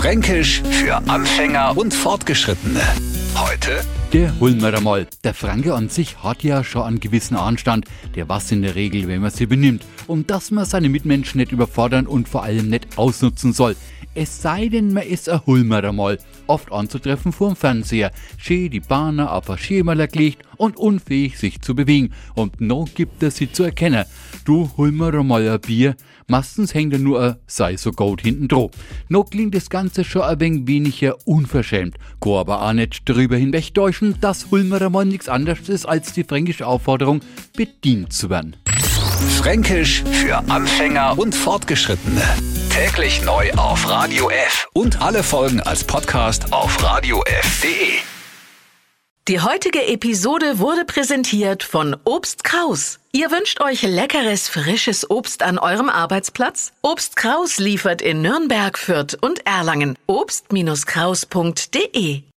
Fränkisch für Anfänger und Fortgeschrittene. Heute Der Hulmerer Moll. Der Franke an sich hat ja schon einen gewissen Anstand, der was in der Regel, wenn man sie benimmt, und dass man seine Mitmenschen nicht überfordern und vor allem nicht ausnutzen soll. Es sei denn, man ist ein Hulmerer Moll, oft anzutreffen vorm Fernseher, schee die Bahner auf ein Schemaler gelegt und unfähig sich zu bewegen. Und no gibt es sie zu erkennen. Du Hulmerer Moller Bier, meistens hängt er nur ein sei so gut hinten dro. No klingt das Ganze schon ein wenig weniger unverschämt. Go aber auch nicht drüber hinwegtäuschen, dass Hulmerer Moll nichts anderes ist als die fränkische Aufforderung, bedient zu werden. Fränkisch für Anfänger und Fortgeschrittene. Täglich neu auf Radio F und alle Folgen als Podcast auf radiof.de. Die heutige Episode wurde präsentiert von Obst Kraus. Ihr wünscht euch leckeres, frisches Obst an eurem Arbeitsplatz? Obst Kraus liefert in Nürnberg, Fürth und Erlangen. Obst-Kraus.de